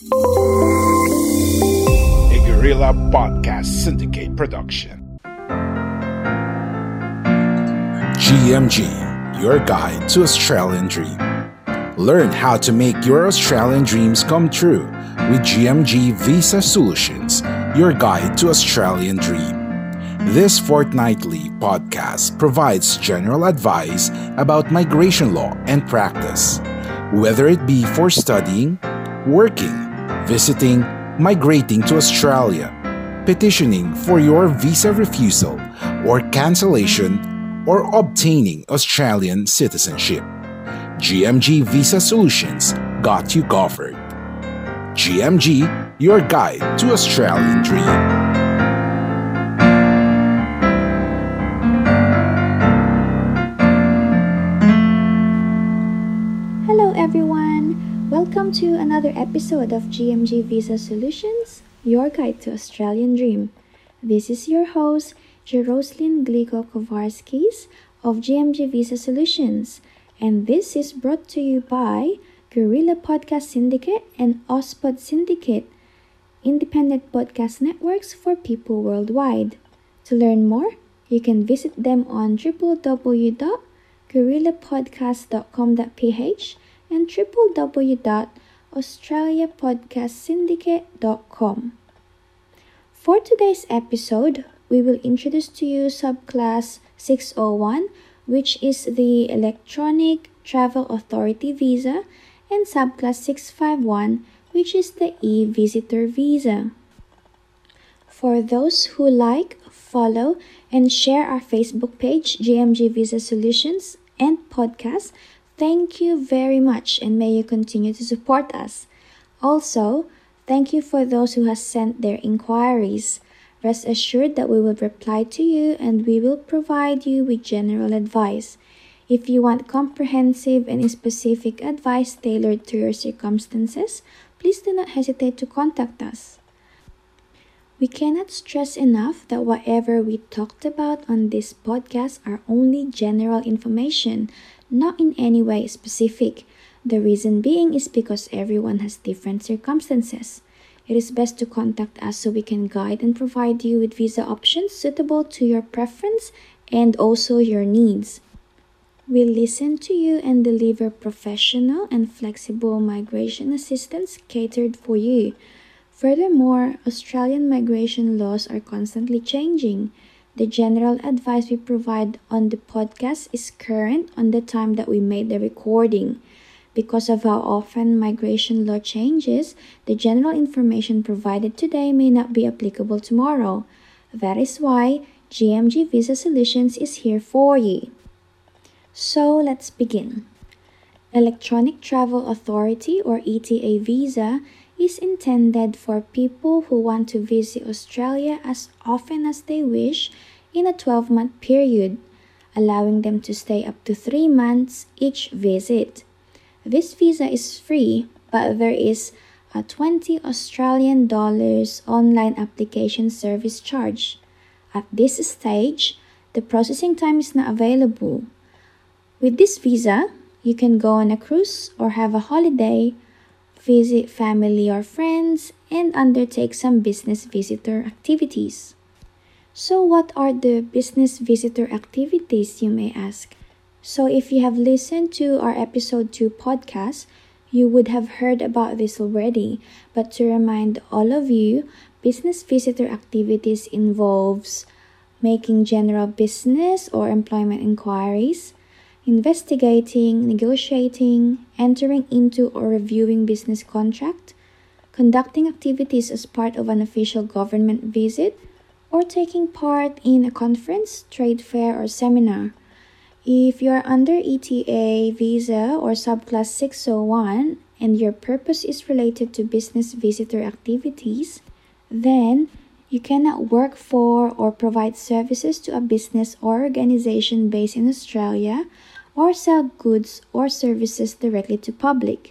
A Guerrilla Podcast Syndicate production. GMG, your guide to Australian Dream. Learn how to make your Australian dreams come true with GMG Visa Solutions, your guide to Australian Dream. This fortnightly podcast provides general advice about migration law and practice, whether it be for studying, working, visiting, migrating to Australia, petitioning for your visa refusal or cancellation, or obtaining Australian citizenship. GMG Visa Solutions got you covered. GMG, your guide to Australian Dream. Welcome to another episode of GMG Visa Solutions, your guide to Australian Dream. This is your host, Jeroslyn Glico Kovarskis of GMG Visa Solutions, and this is brought to you by Guerrilla Podcast Syndicate and Ospod Syndicate, independent podcast networks for people worldwide. To learn more, you can visit them on www.guerrillapodcast.com.ph and www.australiapodcastsyndicate.com. For today's episode, we will introduce to you subclass 601, which is the Electronic Travel Authority visa, and subclass 651, which is the e-visitor visa. For those who like, follow, and share our Facebook page, GMG Visa Solutions, and podcast, thank you very much and may you continue to support us. Also, thank you for those who have sent their inquiries. Rest assured that we will reply to you and we will provide you with general advice. If you want comprehensive and specific advice tailored to your circumstances, please do not hesitate to contact us. We cannot stress enough that whatever we talked about on this podcast are only general information, not in any way specific. The reason being is because everyone has different circumstances. It is best to contact us so we can guide and provide you with visa options suitable to your preference and also your needs. We listen to you and deliver professional and flexible migration assistance catered for you. Furthermore, Australian migration laws are constantly changing. The general advice we provide on the podcast is current on the time that we made the recording. Because of how often migration law changes, the general information provided today may not be applicable tomorrow. That is why GMG Visa Solutions is here for you. So let's begin. Electronic Travel Authority or ETA visa is intended for people who want to visit Australia as often as they wish in a 12 month period, allowing them to stay up to 3 months each visit. This visa is free, but there is a 20 Australian dollars online application service charge. At this stage, the processing time is not available. With this visa, you can go on a cruise or have a holiday, visit family or friends, and undertake some business visitor activities. So, what are the business visitor activities, you may ask? So, if you have listened to our episode 2 podcast, You would have heard about this already, but to remind all of you, business visitor activities involves making general business or employment inquiries, investigating, negotiating, entering into or reviewing business contract, conducting activities as part of an official government visit, or taking part in a conference, trade fair, or seminar. If you are under ETA visa or subclass 601 and your purpose is related to business visitor activities, then you cannot work for or provide services to a business or organization based in Australia or sell goods or services directly to public.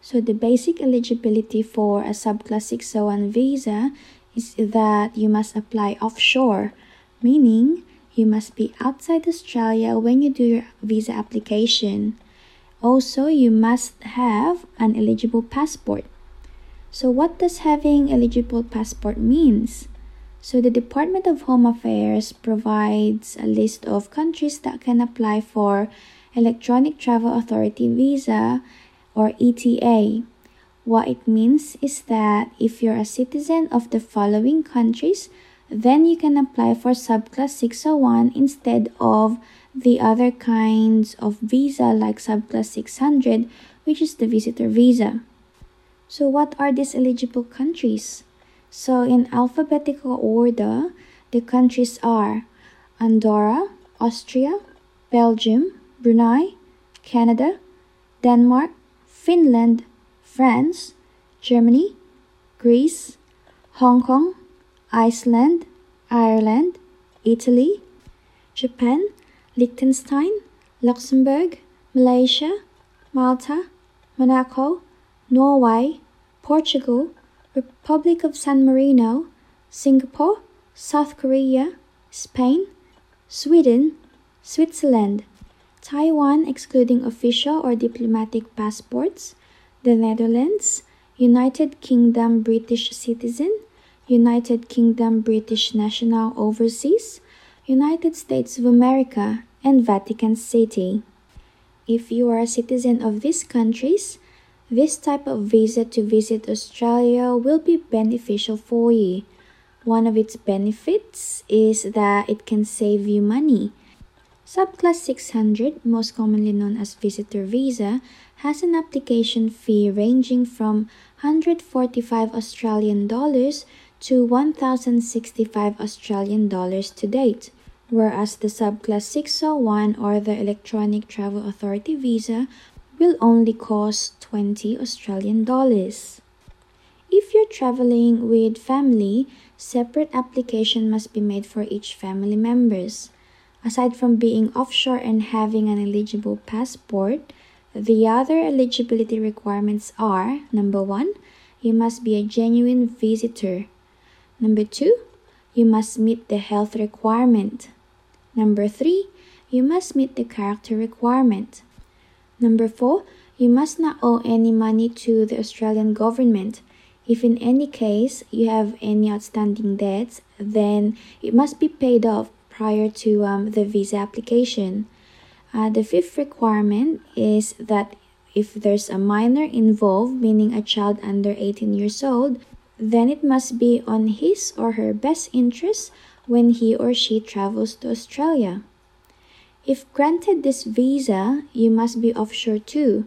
So the basic eligibility for a subclass 601 visa is that you must apply offshore, meaning you must be outside Australia when you do your visa application. Also, you must have an eligible passport. So what does having eligible passport means? So the Department of Home Affairs provides a list of countries that can apply for Electronic Travel Authority visa or ETA. What it means is that if you're a citizen of the following countries, then you can apply for subclass 601 instead of the other kinds of visa like subclass 600, which is the visitor visa. So, what are these eligible countries? So, in alphabetical order, the countries are Andorra, Austria, Belgium, Brunei, Canada, Denmark, Finland, France, Germany, Greece, Hong Kong, Iceland, Ireland, Italy, Japan, Liechtenstein, Luxembourg, Malaysia, Malta, Monaco, Norway, Portugal, Republic of San Marino, Singapore, South Korea, Spain, Sweden, Switzerland, Taiwan excluding official or diplomatic passports, the Netherlands, United Kingdom British citizen, United Kingdom British national overseas, United States of America, and Vatican City. If you are a citizen of these countries, this type of visa to visit Australia will be beneficial for you. One of its benefits is that it can save you money. Subclass 600, most commonly known as visitor visa, has an application fee ranging from 145 Australian dollars to 1065 Australian dollars to date, whereas the subclass 601 or the Electronic Travel Authority visa will only cost 20 Australian dollars. If you're traveling with family, separate application must be made for each family members. Aside from being offshore and having an eligible passport, the other eligibility requirements are number 1, you must be a genuine visitor. Number 2, you must meet the health requirement. Number 3, you must meet the character requirement. Number four, you must not owe any money to the Australian government. If in any case you have any outstanding debts, then it must be paid off prior to um, the visa application. Uh, the fifth requirement is that if there's a minor involved, meaning a child under 18 years old, then it must be on his or her best interest when he or she travels to Australia. If granted this visa, you must be offshore too.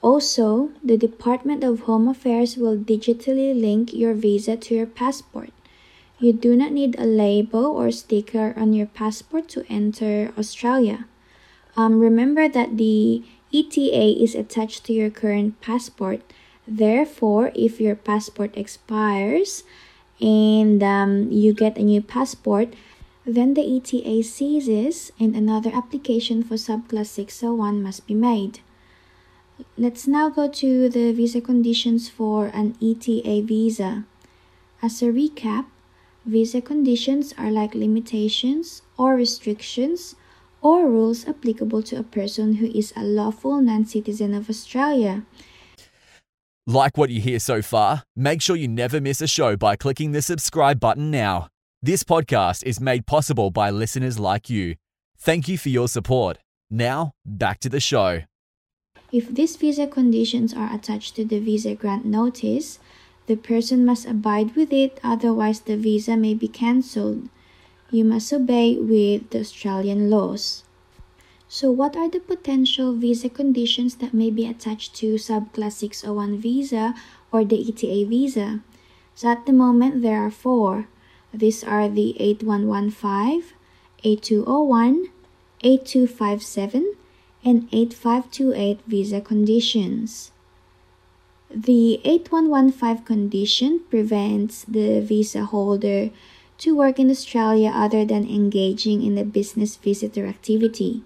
Also, the Department of Home Affairs will digitally link your visa to your passport. You do not need a label or sticker on your passport to enter Australia. Um, remember that the ETA is attached to your current passport. Therefore, if your passport expires and um, you get a new passport, then the ETA ceases and another application for subclass 601 must be made. Let's now go to the visa conditions for an ETA visa. As a recap, visa conditions are like limitations or restrictions or rules applicable to a person who is a lawful non citizen of Australia. Like what you hear so far? Make sure you never miss a show by clicking the subscribe button now. This podcast is made possible by listeners like you. Thank you for your support. Now, back to the show. If these visa conditions are attached to the visa grant notice, the person must abide with it, otherwise, the visa may be cancelled. You must obey with the Australian laws. So, what are the potential visa conditions that may be attached to subclass 601 visa or the ETA visa? So, at the moment, there are four. These are the 8115, 8201, 8257, and 8528 visa conditions. The 8115 condition prevents the visa holder to work in Australia other than engaging in a business visitor activity.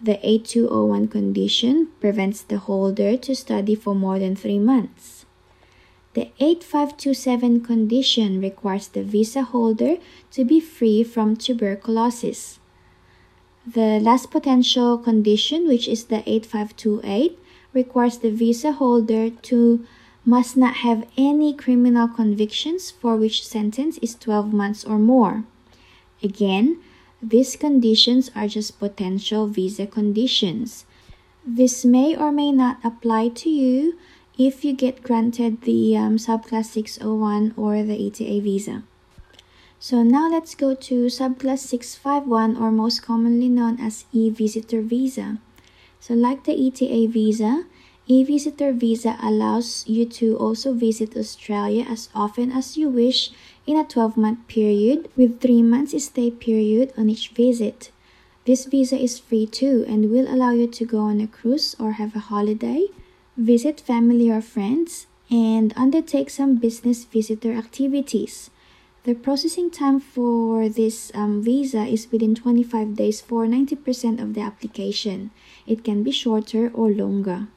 The 8201 condition prevents the holder to study for more than three months. The 8527 condition requires the visa holder to be free from tuberculosis. The last potential condition, which is the 8528, requires the visa holder to must not have any criminal convictions for which sentence is 12 months or more. Again, these conditions are just potential visa conditions. This may or may not apply to you if you get granted the um, subclass 601 or the ETA visa. So now let's go to subclass 651 or most commonly known as e-visitor visa. So like the ETA visa, e-visitor visa allows you to also visit Australia as often as you wish in a 12-month period with 3 months stay period on each visit. This visa is free too and will allow you to go on a cruise or have a holiday, visit family or friends, and undertake some business visitor activities. The processing time for this um, visa is within 25 days for 90% of the application. It can be shorter or longer.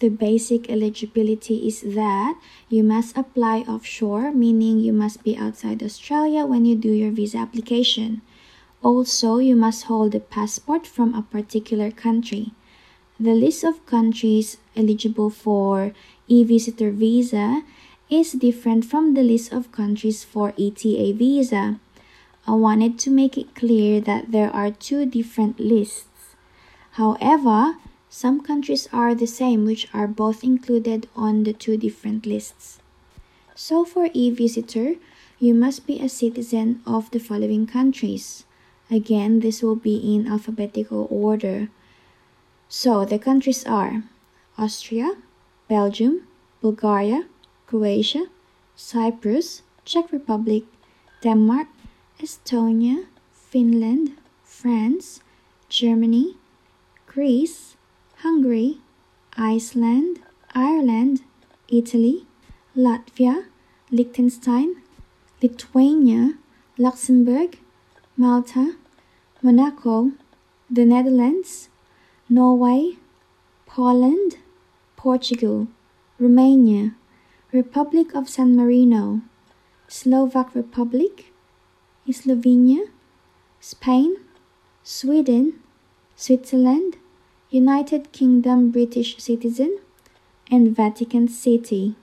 The basic eligibility is that you must apply offshore, meaning you must be outside Australia when you do your visa application. Also, you must hold a passport from a particular country. The list of countries eligible for e-visitor visa is different from the list of countries for ETA visa. I wanted to make it clear that there are two different lists. However, some countries are the same, which are both included on the two different lists. So, for e visitor, you must be a citizen of the following countries. Again, this will be in alphabetical order. So, the countries are Austria, Belgium, Bulgaria, Croatia, Cyprus, Czech Republic, Denmark, Estonia, Finland, France, Germany, Greece, Hungary, Iceland, Ireland, Italy, Latvia, Liechtenstein, Lithuania, Luxembourg, Malta, Monaco, the Netherlands, Norway, Poland, Portugal, Romania, Republic of San Marino, Slovak Republic, Slovenia, Spain, Sweden, Switzerland, United Kingdom British citizen, and Vatican City.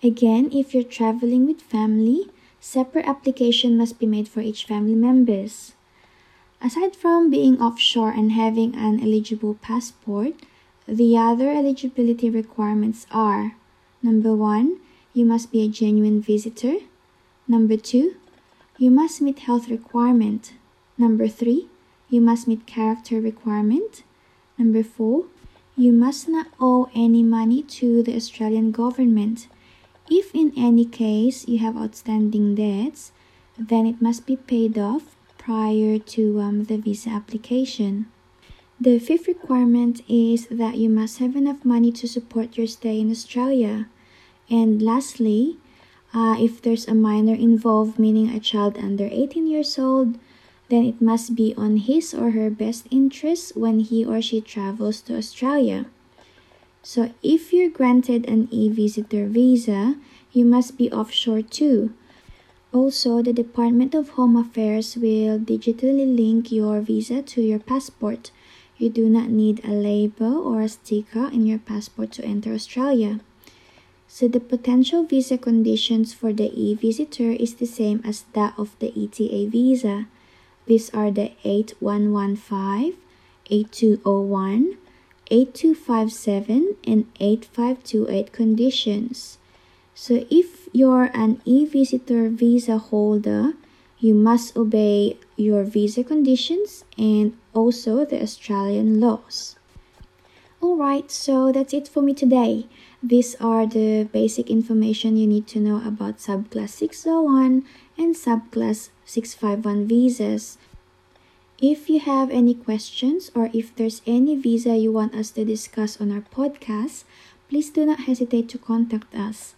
Again, if you're traveling with family, separate application must be made for each family members. Aside from being offshore and having an eligible passport, the other eligibility requirements are Number one, you must be a genuine visitor. Number two, you must meet health requirement. Number three, you must meet character requirement. Number four, you must not owe any money to the Australian government. If in any case you have outstanding debts, then it must be paid off prior to um, the visa application. The fifth requirement is that you must have enough money to support your stay in Australia. And lastly, uh, if there's a minor involved, meaning a child under 18 years old, then it must be on his or her best interest when he or she travels to Australia. So if you're granted an e-visitor visa, you must be offshore too. Also, the Department of Home Affairs will digitally link your visa to your passport. You do not need a label or a sticker in your passport to enter Australia. So the potential visa conditions for the e-visitor is the same as that of the ETA visa. These are the 8115, 8201, 8257 and 8528 conditions. So if you're an e-visitor visa holder, you must obey your visa conditions and also the Australian laws. Alright, so that's it for me today. These are the basic information you need to know about subclass 601 and subclass 651 visas. If you have any questions or if there's any visa you want us to discuss on our podcast, please do not hesitate to contact us.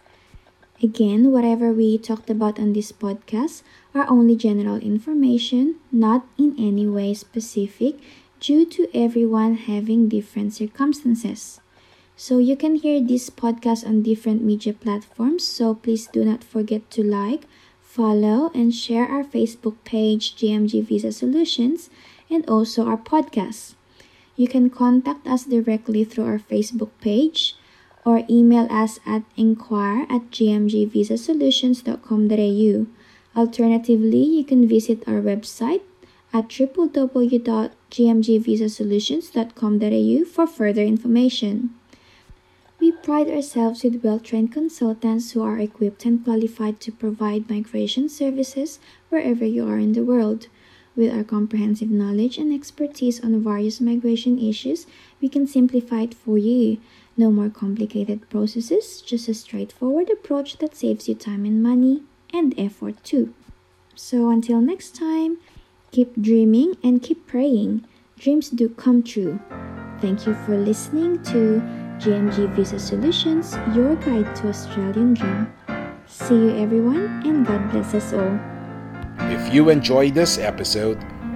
Again, whatever we talked about on this podcast are only general information, not in any way specific, due to everyone having different circumstances. So you can hear this podcast on different media platforms, so please do not forget to like, follow, and share our Facebook page, GMG Visa Solutions, and also our podcast. You can contact us directly through our Facebook page or email us at inquire at gmgvisasolutions.com.au. Alternatively, you can visit our website at www.gmgvisasolutions.com.au for further information. We pride ourselves with well trained consultants who are equipped and qualified to provide migration services wherever you are in the world. With our comprehensive knowledge and expertise on various migration issues, we can simplify it for you. No more complicated processes, just a straightforward approach that saves you time and money and effort too. So until next time, keep dreaming and keep praying. Dreams do come true. Thank you for listening to GMG Visa Solutions, your guide to Australian Dream. See you everyone and God bless us all. If you enjoyed this episode,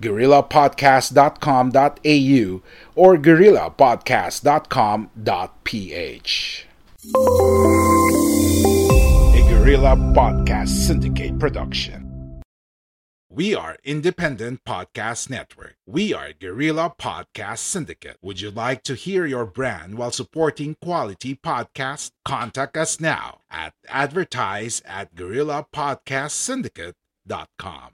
www.guerrillapodcast.com.au or guerrillapodcast.com.ph. A Guerrilla Podcast Syndicate production. We are Independent Podcast Network. We are Guerrilla Podcast Syndicate. Would you like to hear your brand while supporting quality podcasts? Contact us now at advertise at guerrillapodcastsyndicate.com.